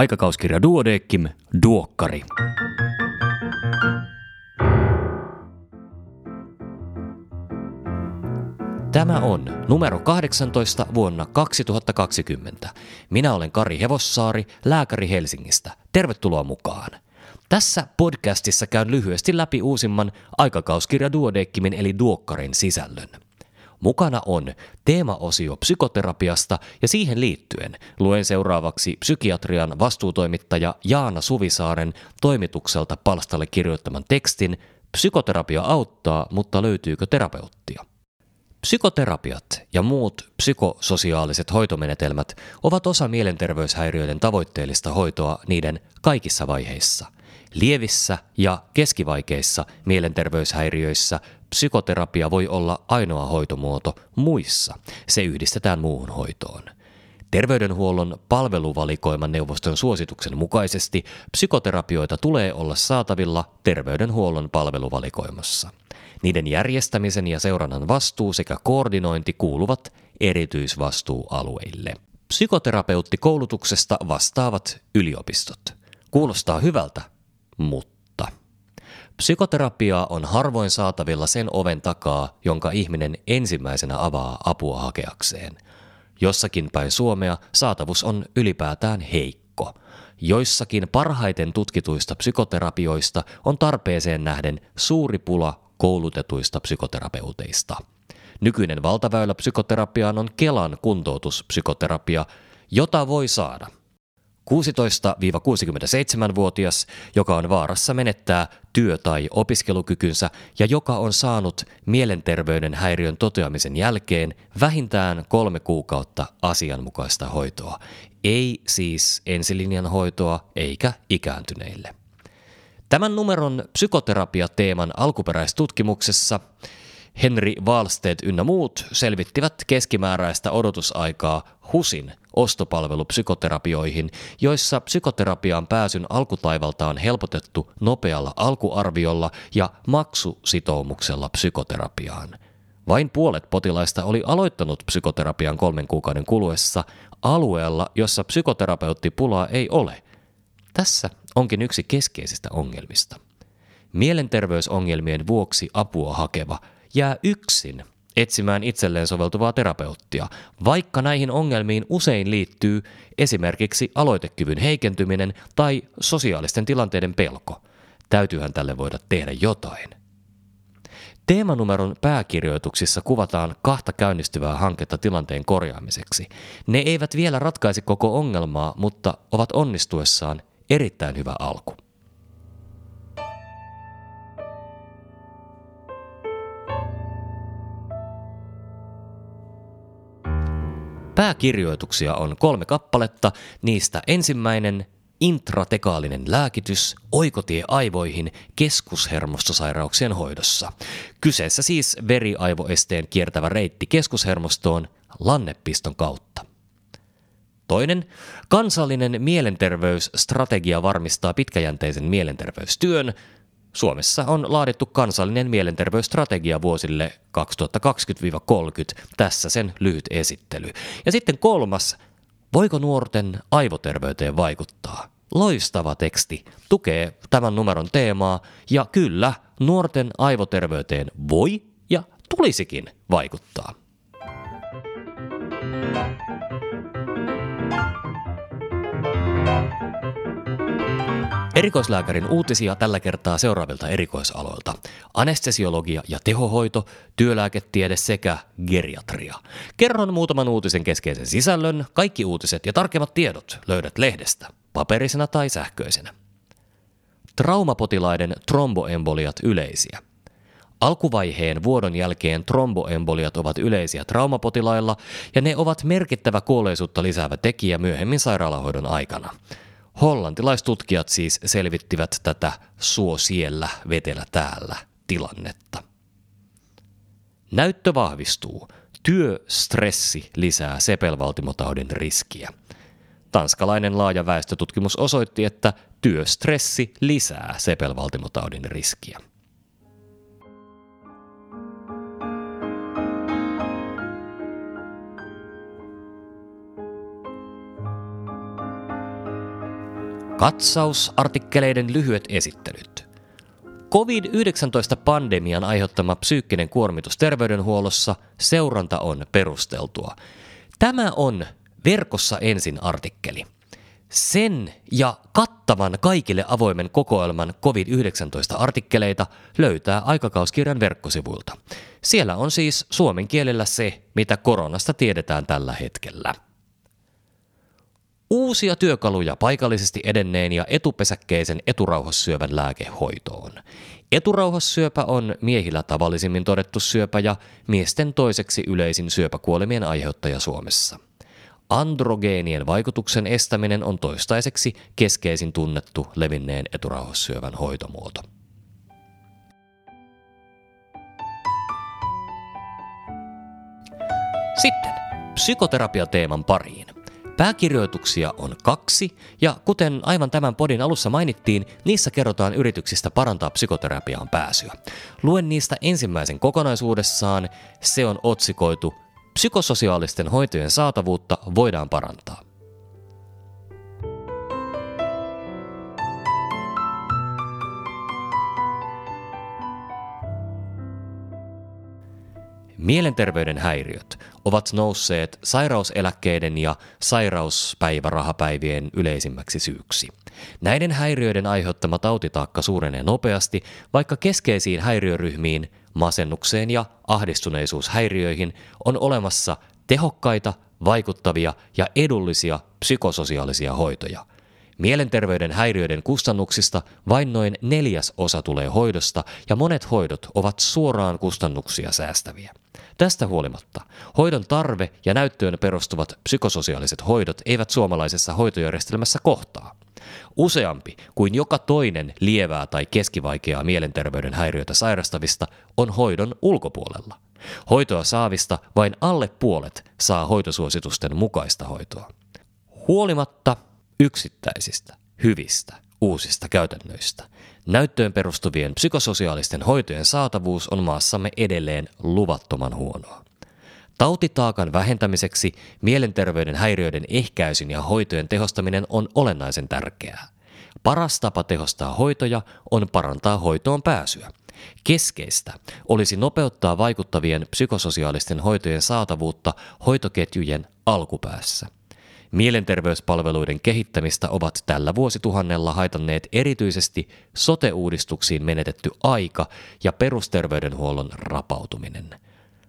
Aikakauskirja Duodeckim, Duokkari. Tämä on numero 18 vuonna 2020. Minä olen Kari Hevossaari, lääkäri Helsingistä. Tervetuloa mukaan. Tässä podcastissa käyn lyhyesti läpi uusimman aikakauskirja Duodeckimin eli Duokkarin sisällön. Mukana on teemaosio psykoterapiasta ja siihen liittyen luen seuraavaksi psykiatrian vastuutoimittaja Jaana Suvisaaren toimitukselta palstalle kirjoittaman tekstin Psykoterapia auttaa, mutta löytyykö terapeuttia? Psykoterapiat ja muut psykososiaaliset hoitomenetelmät ovat osa mielenterveyshäiriöiden tavoitteellista hoitoa niiden kaikissa vaiheissa. Lievissä ja keskivaikeissa mielenterveyshäiriöissä psykoterapia voi olla ainoa hoitomuoto, muissa se yhdistetään muuhun hoitoon. Terveydenhuollon palveluvalikoiman neuvoston suosituksen mukaisesti psykoterapioita tulee olla saatavilla terveydenhuollon palveluvalikoimassa. Niiden järjestämisen ja seurannan vastuu sekä koordinointi kuuluvat erityisvastuualueille. Psykoterapeuttikoulutuksesta vastaavat yliopistot. Kuulostaa hyvältä, mutta psykoterapiaa on harvoin saatavilla sen oven takaa, jonka ihminen ensimmäisenä avaa apua hakeakseen. Jossakin päin Suomea saatavuus on ylipäätään heikko. Joissakin parhaiten tutkituista psykoterapioista on tarpeeseen nähden suuri pula koulutetuista psykoterapeuteista. Nykyinen valtaväylä psykoterapiaan on Kelan kuntoutuspsykoterapia, jota voi saada 16-67-vuotias, joka on vaarassa menettää työ- tai opiskelukykynsä ja joka on saanut mielenterveyden häiriön toteamisen jälkeen vähintään kolme kuukautta asianmukaista hoitoa. Ei siis ensilinjan hoitoa eikä ikääntyneille. Tämän numeron psykoterapia-teeman alkuperäistutkimuksessa Henri Wallsted ynnä muut selvittivät keskimääräistä odotusaikaa HUSin ostopalvelupsykoterapioihin, joissa psykoterapiaan pääsyn alkutaivalta on helpotettu nopealla alkuarviolla ja maksusitoumuksella psykoterapiaan. Vain puolet potilaista oli aloittanut psykoterapian kolmen kuukauden kuluessa alueella, jossa psykoterapeuttipulaa ei ole. Tässä onkin yksi keskeisistä ongelmista. Mielenterveysongelmien vuoksi apua hakeva jää yksin etsimään itselleen soveltuvaa terapeuttia, vaikka näihin ongelmiin usein liittyy esimerkiksi aloitekyvyn heikentyminen tai sosiaalisten tilanteiden pelko. Täytyyhän tälle voida tehdä jotain. Teemanumeron pääkirjoituksissa kuvataan kahta käynnistyvää hanketta tilanteen korjaamiseksi. Ne eivät vielä ratkaisi koko ongelmaa, mutta ovat onnistuessaan erittäin hyvä alku. Pääkirjoituksia on kolme kappaletta, niistä ensimmäinen intratekaalinen lääkitys, oikotie aivoihin keskushermostosairauksien hoidossa. Kyseessä siis veriaivoesteen kiertävä reitti keskushermostoon lannepiston kautta. Toinen, kansallinen mielenterveysstrategia varmistaa pitkäjänteisen mielenterveystyön, Suomessa on laadittu kansallinen mielenterveysstrategia vuosille 2020-30. Tässä sen lyhyt esittely. Ja sitten kolmas, voiko nuorten aivoterveyteen vaikuttaa? Loistava teksti, tukee tämän numeron teemaa ja kyllä, nuorten aivoterveyteen voi ja tulisikin vaikuttaa. Erikoislääkärin uutisia tällä kertaa seuraavilta erikoisaloilta. Anestesiologia ja tehohoito, työlääketiede sekä geriatria. Kerron muutaman uutisen keskeisen sisällön. Kaikki uutiset ja tarkemmat tiedot löydät lehdestä, paperisena tai sähköisenä. Traumapotilaiden tromboemboliat yleisiä. Alkuvaiheen vuodon jälkeen tromboemboliat ovat yleisiä traumapotilailla ja ne ovat merkittävä kuolleisuutta lisäävä tekijä myöhemmin sairaalahoidon aikana. Hollantilaistutkijat siis selvittivät tätä suo siellä, vetelä täällä tilannetta. Näyttö vahvistuu. Työstressi lisää sepelvaltimotaudin riskiä. Tanskalainen laaja väestötutkimus osoitti, että työstressi lisää sepelvaltimotaudin riskiä. Katsaus, artikkeleiden lyhyet esittelyt. COVID-19-pandemian aiheuttama psyykkinen kuormitus terveydenhuollossa, seuranta on perusteltua. Tämä on Verkossa ensin artikkeli. Sen ja kattavan kaikille avoimen kokoelman COVID-19-artikkeleita löytää aikakauskirjan verkkosivuilta. Siellä on siis suomen kielellä se, mitä koronasta tiedetään tällä hetkellä. Uusia työkaluja paikallisesti edenneen ja etupesäkkeisen eturauhassyövän lääkehoitoon. Eturauhassyöpä on miehillä tavallisimmin todettu syöpä ja miesten toiseksi yleisin syöpäkuolemien aiheuttaja Suomessa. Androgeenien vaikutuksen estäminen on toistaiseksi keskeisin tunnettu levinneen eturauhassyövän hoitomuoto. Sitten psykoterapiateeman pariin. Pääkirjoituksia on kaksi, ja kuten aivan tämän podin alussa mainittiin, niissä kerrotaan yrityksistä parantaa psykoterapiaan pääsyä. Luen niistä ensimmäisen kokonaisuudessaan, se on otsikoitu Psykososiaalisten hoitojen saatavuutta voidaan parantaa. Mielenterveyden häiriöt ovat nousseet sairauseläkkeiden ja sairauspäivärahapäivien yleisimmäksi syyksi. Näiden häiriöiden aiheuttama tautitaakka suurenee nopeasti, vaikka keskeisiin häiriöryhmiin, masennukseen ja ahdistuneisuushäiriöihin on olemassa tehokkaita, vaikuttavia ja edullisia psykososiaalisia hoitoja. Mielenterveyden häiriöiden kustannuksista vain noin neljäs osa tulee hoidosta ja monet hoidot ovat suoraan kustannuksia säästäviä. Tästä huolimatta hoidon tarve ja näyttöön perustuvat psykososiaaliset hoidot eivät suomalaisessa hoitojärjestelmässä kohtaa. Useampi kuin joka toinen lievää tai keskivaikeaa mielenterveyden häiriötä sairastavista on hoidon ulkopuolella. Hoitoa saavista vain alle puolet saa hoitosuositusten mukaista hoitoa. Huolimatta yksittäisistä, hyvistä, uusista käytännöistä. Näyttöön perustuvien psykososiaalisten hoitojen saatavuus on maassamme edelleen luvattoman huonoa. Tautitaakan vähentämiseksi mielenterveyden häiriöiden ehkäisyn ja hoitojen tehostaminen on olennaisen tärkeää. Paras tapa tehostaa hoitoja on parantaa hoitoon pääsyä. Keskeistä olisi nopeuttaa vaikuttavien psykososiaalisten hoitojen saatavuutta hoitoketjujen alkupäässä. Mielenterveyspalveluiden kehittämistä ovat tällä vuosituhannella haitanneet erityisesti sote-uudistuksiin menetetty aika ja perusterveydenhuollon rapautuminen.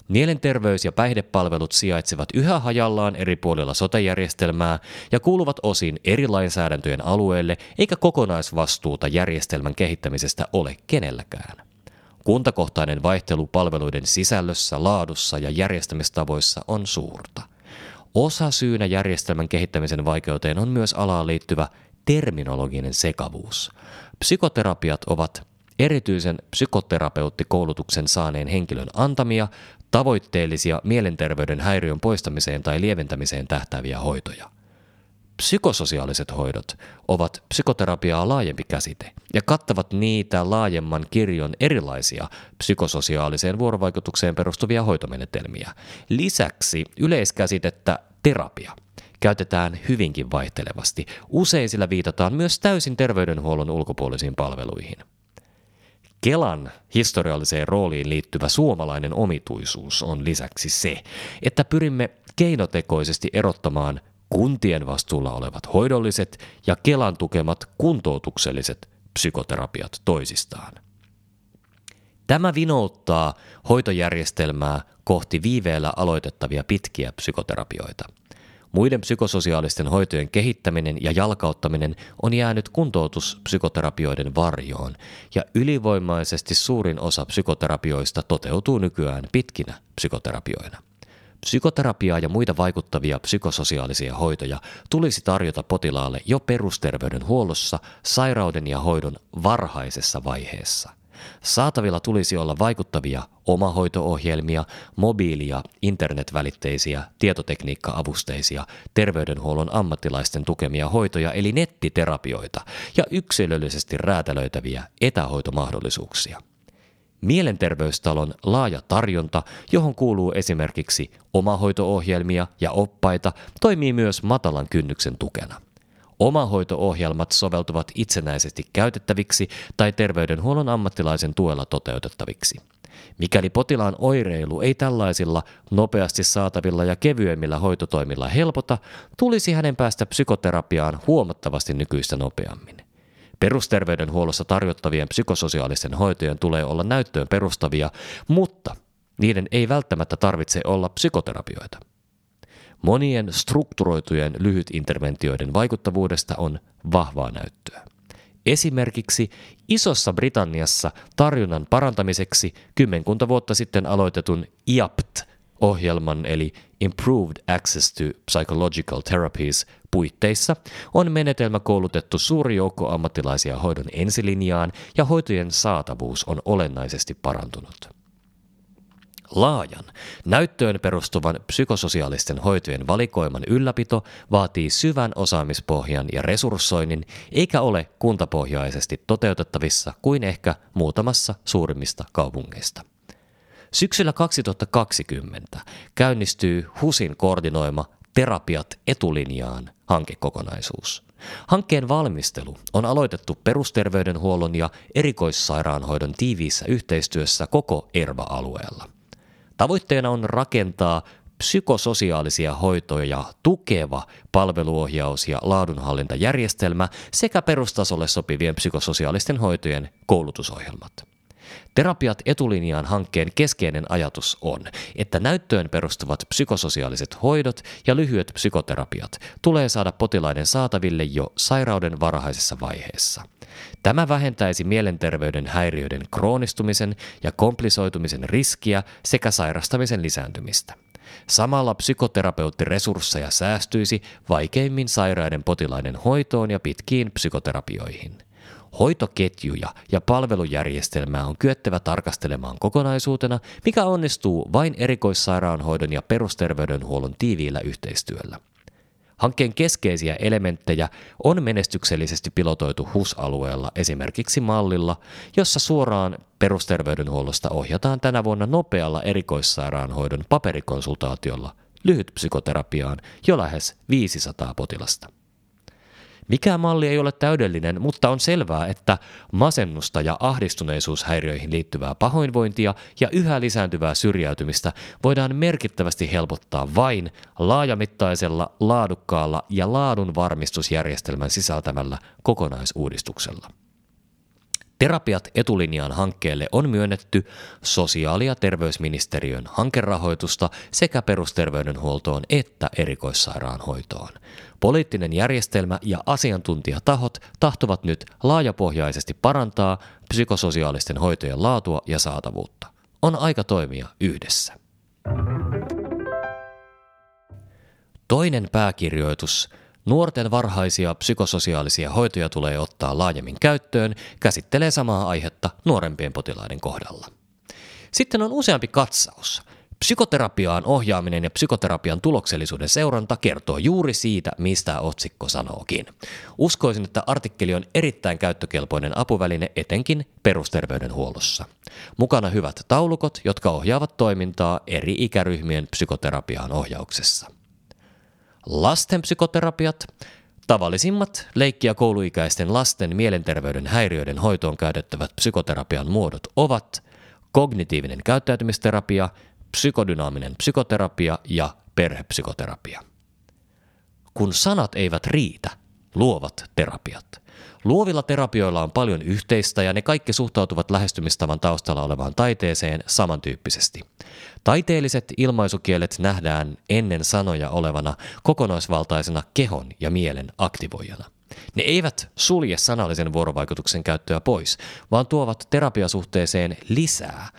Mielenterveys- ja päihdepalvelut sijaitsevat yhä hajallaan eri puolilla sotejärjestelmää ja kuuluvat osin eri lainsäädäntöjen alueelle, eikä kokonaisvastuuta järjestelmän kehittämisestä ole kenelläkään. Kuntakohtainen vaihtelu palveluiden sisällössä, laadussa ja järjestämistavoissa on suurta. Osa syynä järjestelmän kehittämisen vaikeuteen on myös alaan liittyvä terminologinen sekavuus. Psykoterapiat ovat erityisen psykoterapeuttikoulutuksen saaneen henkilön antamia, tavoitteellisia mielenterveyden häiriön poistamiseen tai lieventämiseen tähtääviä hoitoja. Psykososiaaliset hoidot ovat psykoterapiaa laajempi käsite ja kattavat niitä laajemman kirjon erilaisia psykososiaaliseen vuorovaikutukseen perustuvia hoitomenetelmiä. Lisäksi yleiskäsitettä terapia käytetään hyvinkin vaihtelevasti. Usein sillä viitataan myös täysin terveydenhuollon ulkopuolisiin palveluihin. Kelan historialliseen rooliin liittyvä suomalainen omituisuus on lisäksi se, että pyrimme keinotekoisesti erottamaan kuntien vastuulla olevat hoidolliset ja Kelan tukemat kuntoutukselliset psykoterapiat toisistaan. Tämä vinouttaa hoitojärjestelmää kohti viiveellä aloitettavia pitkiä psykoterapioita – Muiden psykososiaalisten hoitojen kehittäminen ja jalkauttaminen on jäänyt kuntoutuspsykoterapioiden varjoon, ja ylivoimaisesti suurin osa psykoterapioista toteutuu nykyään pitkinä psykoterapioina. Psykoterapiaa ja muita vaikuttavia psykososiaalisia hoitoja tulisi tarjota potilaalle jo perusterveydenhuollossa sairauden ja hoidon varhaisessa vaiheessa – Saatavilla tulisi olla vaikuttavia omahoitoohjelmia, mobiili- ja internetvälitteisiä tietotekniikka-avusteisia terveydenhuollon ammattilaisten tukemia hoitoja eli nettiterapioita ja yksilöllisesti räätälöitäviä etähoitomahdollisuuksia. Mielenterveystalon laaja tarjonta, johon kuuluu esimerkiksi omahoitoohjelmia ja oppaita, toimii myös matalan kynnyksen tukena – Omahoito-ohjelmat soveltuvat itsenäisesti käytettäviksi tai terveydenhuollon ammattilaisen tuella toteutettaviksi. Mikäli potilaan oireilu ei tällaisilla nopeasti saatavilla ja kevyemmillä hoitotoimilla helpota, tulisi hänen päästä psykoterapiaan huomattavasti nykyistä nopeammin. Perusterveydenhuollossa tarjottavien psykososiaalisten hoitojen tulee olla näyttöön perustavia, mutta niiden ei välttämättä tarvitse olla psykoterapioita. Monien strukturoitujen lyhytinterventioiden vaikuttavuudesta on vahvaa näyttöä. Esimerkiksi Isossa Britanniassa tarjonnan parantamiseksi kymmenkunta vuotta sitten aloitetun IAPT-ohjelman eli Improved Access to Psychological Therapies puitteissa on menetelmä koulutettu suuri joukko ammattilaisia hoidon ensilinjaan ja hoitojen saatavuus on olennaisesti parantunut. Laajan, näyttöön perustuvan psykososiaalisten hoitojen valikoiman ylläpito vaatii syvän osaamispohjan ja resurssoinnin, eikä ole kuntapohjaisesti toteutettavissa kuin ehkä muutamassa suurimmista kaupungeista. Syksyllä 2020 käynnistyy HUSin koordinoima Terapiat etulinjaan hankekokonaisuus. Hankkeen valmistelu on aloitettu perusterveydenhuollon ja erikoissairaanhoidon tiiviissä yhteistyössä koko ERVA-alueella – Tavoitteena on rakentaa psykososiaalisia hoitoja tukeva palveluohjaus- ja laadunhallintajärjestelmä sekä perustasolle sopivien psykososiaalisten hoitojen koulutusohjelmat. Terapiat etulinjaan hankkeen keskeinen ajatus on, että näyttöön perustuvat psykososiaaliset hoidot ja lyhyet psykoterapiat tulee saada potilaiden saataville jo sairauden varhaisessa vaiheessa. Tämä vähentäisi mielenterveyden häiriöiden kroonistumisen ja komplisoitumisen riskiä sekä sairastamisen lisääntymistä. Samalla psykoterapeuttiresursseja säästyisi vaikeimmin sairaiden potilaiden hoitoon ja pitkiin psykoterapioihin. Hoitoketjuja ja palvelujärjestelmää on kyettävä tarkastelemaan kokonaisuutena, mikä onnistuu vain erikoissairaanhoidon ja perusterveydenhuollon tiiviillä yhteistyöllä. Hankkeen keskeisiä elementtejä on menestyksellisesti pilotoitu HUS-alueella esimerkiksi mallilla, jossa suoraan perusterveydenhuollosta ohjataan tänä vuonna nopealla erikoissairaanhoidon paperikonsultaatiolla lyhytpsykoterapiaan jo lähes 500 potilasta. Mikään malli ei ole täydellinen, mutta on selvää, että masennusta ja ahdistuneisuushäiriöihin liittyvää pahoinvointia ja yhä lisääntyvää syrjäytymistä voidaan merkittävästi helpottaa vain laajamittaisella, laadukkaalla ja laadun varmistusjärjestelmän sisältämällä kokonaisuudistuksella. Terapiat etulinjaan hankkeelle on myönnetty sosiaali- ja terveysministeriön hankerahoitusta sekä perusterveydenhuoltoon että erikoissairaanhoitoon. Poliittinen järjestelmä ja asiantuntijatahot tahtovat nyt laajapohjaisesti parantaa psykososiaalisten hoitojen laatua ja saatavuutta. On aika toimia yhdessä. Toinen pääkirjoitus – Nuorten varhaisia psykososiaalisia hoitoja tulee ottaa laajemmin käyttöön, käsittelee samaa aihetta nuorempien potilaiden kohdalla. Sitten on useampi katsaus. Psykoterapiaan ohjaaminen ja psykoterapian tuloksellisuuden seuranta kertoo juuri siitä, mistä otsikko sanookin. Uskoisin, että artikkeli on erittäin käyttökelpoinen apuväline etenkin perusterveydenhuollossa. Mukana hyvät taulukot, jotka ohjaavat toimintaa eri ikäryhmien psykoterapiaan ohjauksessa. Lasten psykoterapiat, tavallisimmat leikki- ja kouluikäisten lasten mielenterveyden häiriöiden hoitoon käytettävät psykoterapian muodot ovat kognitiivinen käyttäytymisterapia, psykodynaaminen psykoterapia ja perhepsykoterapia. Kun sanat eivät riitä, luovat terapiat. Luovilla terapioilla on paljon yhteistä ja ne kaikki suhtautuvat lähestymistavan taustalla olevaan taiteeseen samantyyppisesti. Taiteelliset ilmaisukielet nähdään ennen sanoja olevana kokonaisvaltaisena kehon ja mielen aktivoijana. Ne eivät sulje sanallisen vuorovaikutuksen käyttöä pois, vaan tuovat terapiasuhteeseen lisää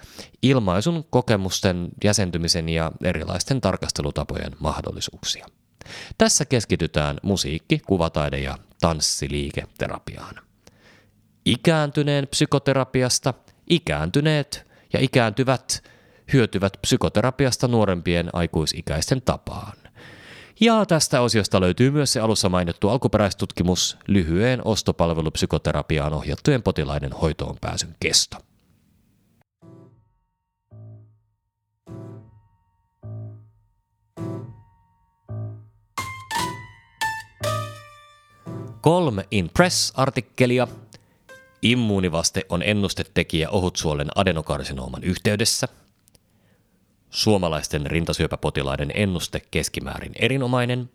ilmaisun, kokemusten, jäsentymisen ja erilaisten tarkastelutapojen mahdollisuuksia. Tässä keskitytään musiikki, kuvataide ja tanssiliiketerapiaan. Ikääntyneen psykoterapiasta ikääntyneet ja ikääntyvät hyötyvät psykoterapiasta nuorempien aikuisikäisten tapaan. Ja tästä osiosta löytyy myös se alussa mainittu alkuperäistutkimus lyhyen ostopalvelupsykoterapiaan ohjattujen potilaiden hoitoon pääsyn kesto. Kolme in press-artikkelia. Immuunivaste on ennustetekijä ohutsuolen adenokarsinooman yhteydessä. Suomalaisten rintasyöpäpotilaiden ennuste keskimäärin erinomainen.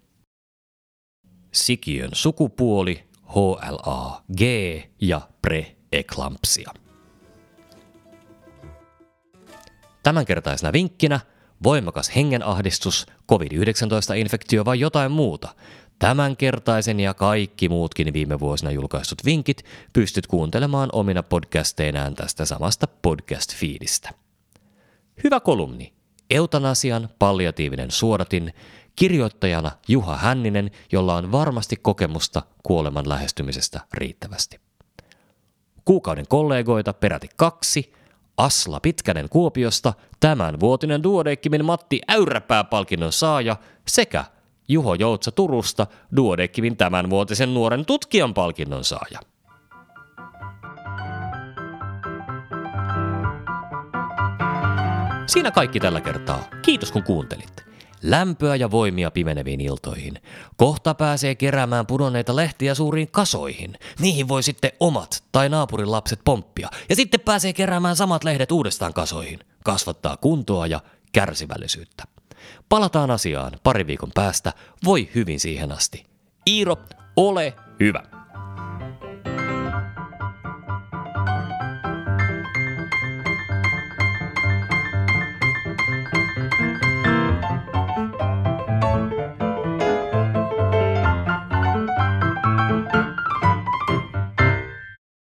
Sikiön sukupuoli, HLA, G ja preeklampsia. Tämänkertaisena vinkkinä voimakas hengenahdistus, COVID-19-infektio vai jotain muuta. Tämänkertaisen ja kaikki muutkin viime vuosina julkaistut vinkit pystyt kuuntelemaan omina podcasteinään tästä samasta podcast-fiidistä. Hyvä kolumni. Eutanasian palliatiivinen suodatin, kirjoittajana Juha Hänninen, jolla on varmasti kokemusta kuoleman lähestymisestä riittävästi. Kuukauden kollegoita peräti kaksi, Asla Pitkänen Kuopiosta, tämän vuotinen Duodeckimin Matti Äyräpää-palkinnon saaja sekä Juho Joutsa Turusta, Duodeckimin tämänvuotisen nuoren tutkijan palkinnon saaja. Siinä kaikki tällä kertaa. Kiitos kun kuuntelit. Lämpöä ja voimia pimeneviin iltoihin. Kohta pääsee keräämään pudonneita lehtiä suuriin kasoihin. Niihin voi sitten omat tai naapurin lapset pomppia. Ja sitten pääsee keräämään samat lehdet uudestaan kasoihin. Kasvattaa kuntoa ja kärsivällisyyttä. Palataan asiaan pari viikon päästä. Voi hyvin siihen asti. Iiro, ole hyvä!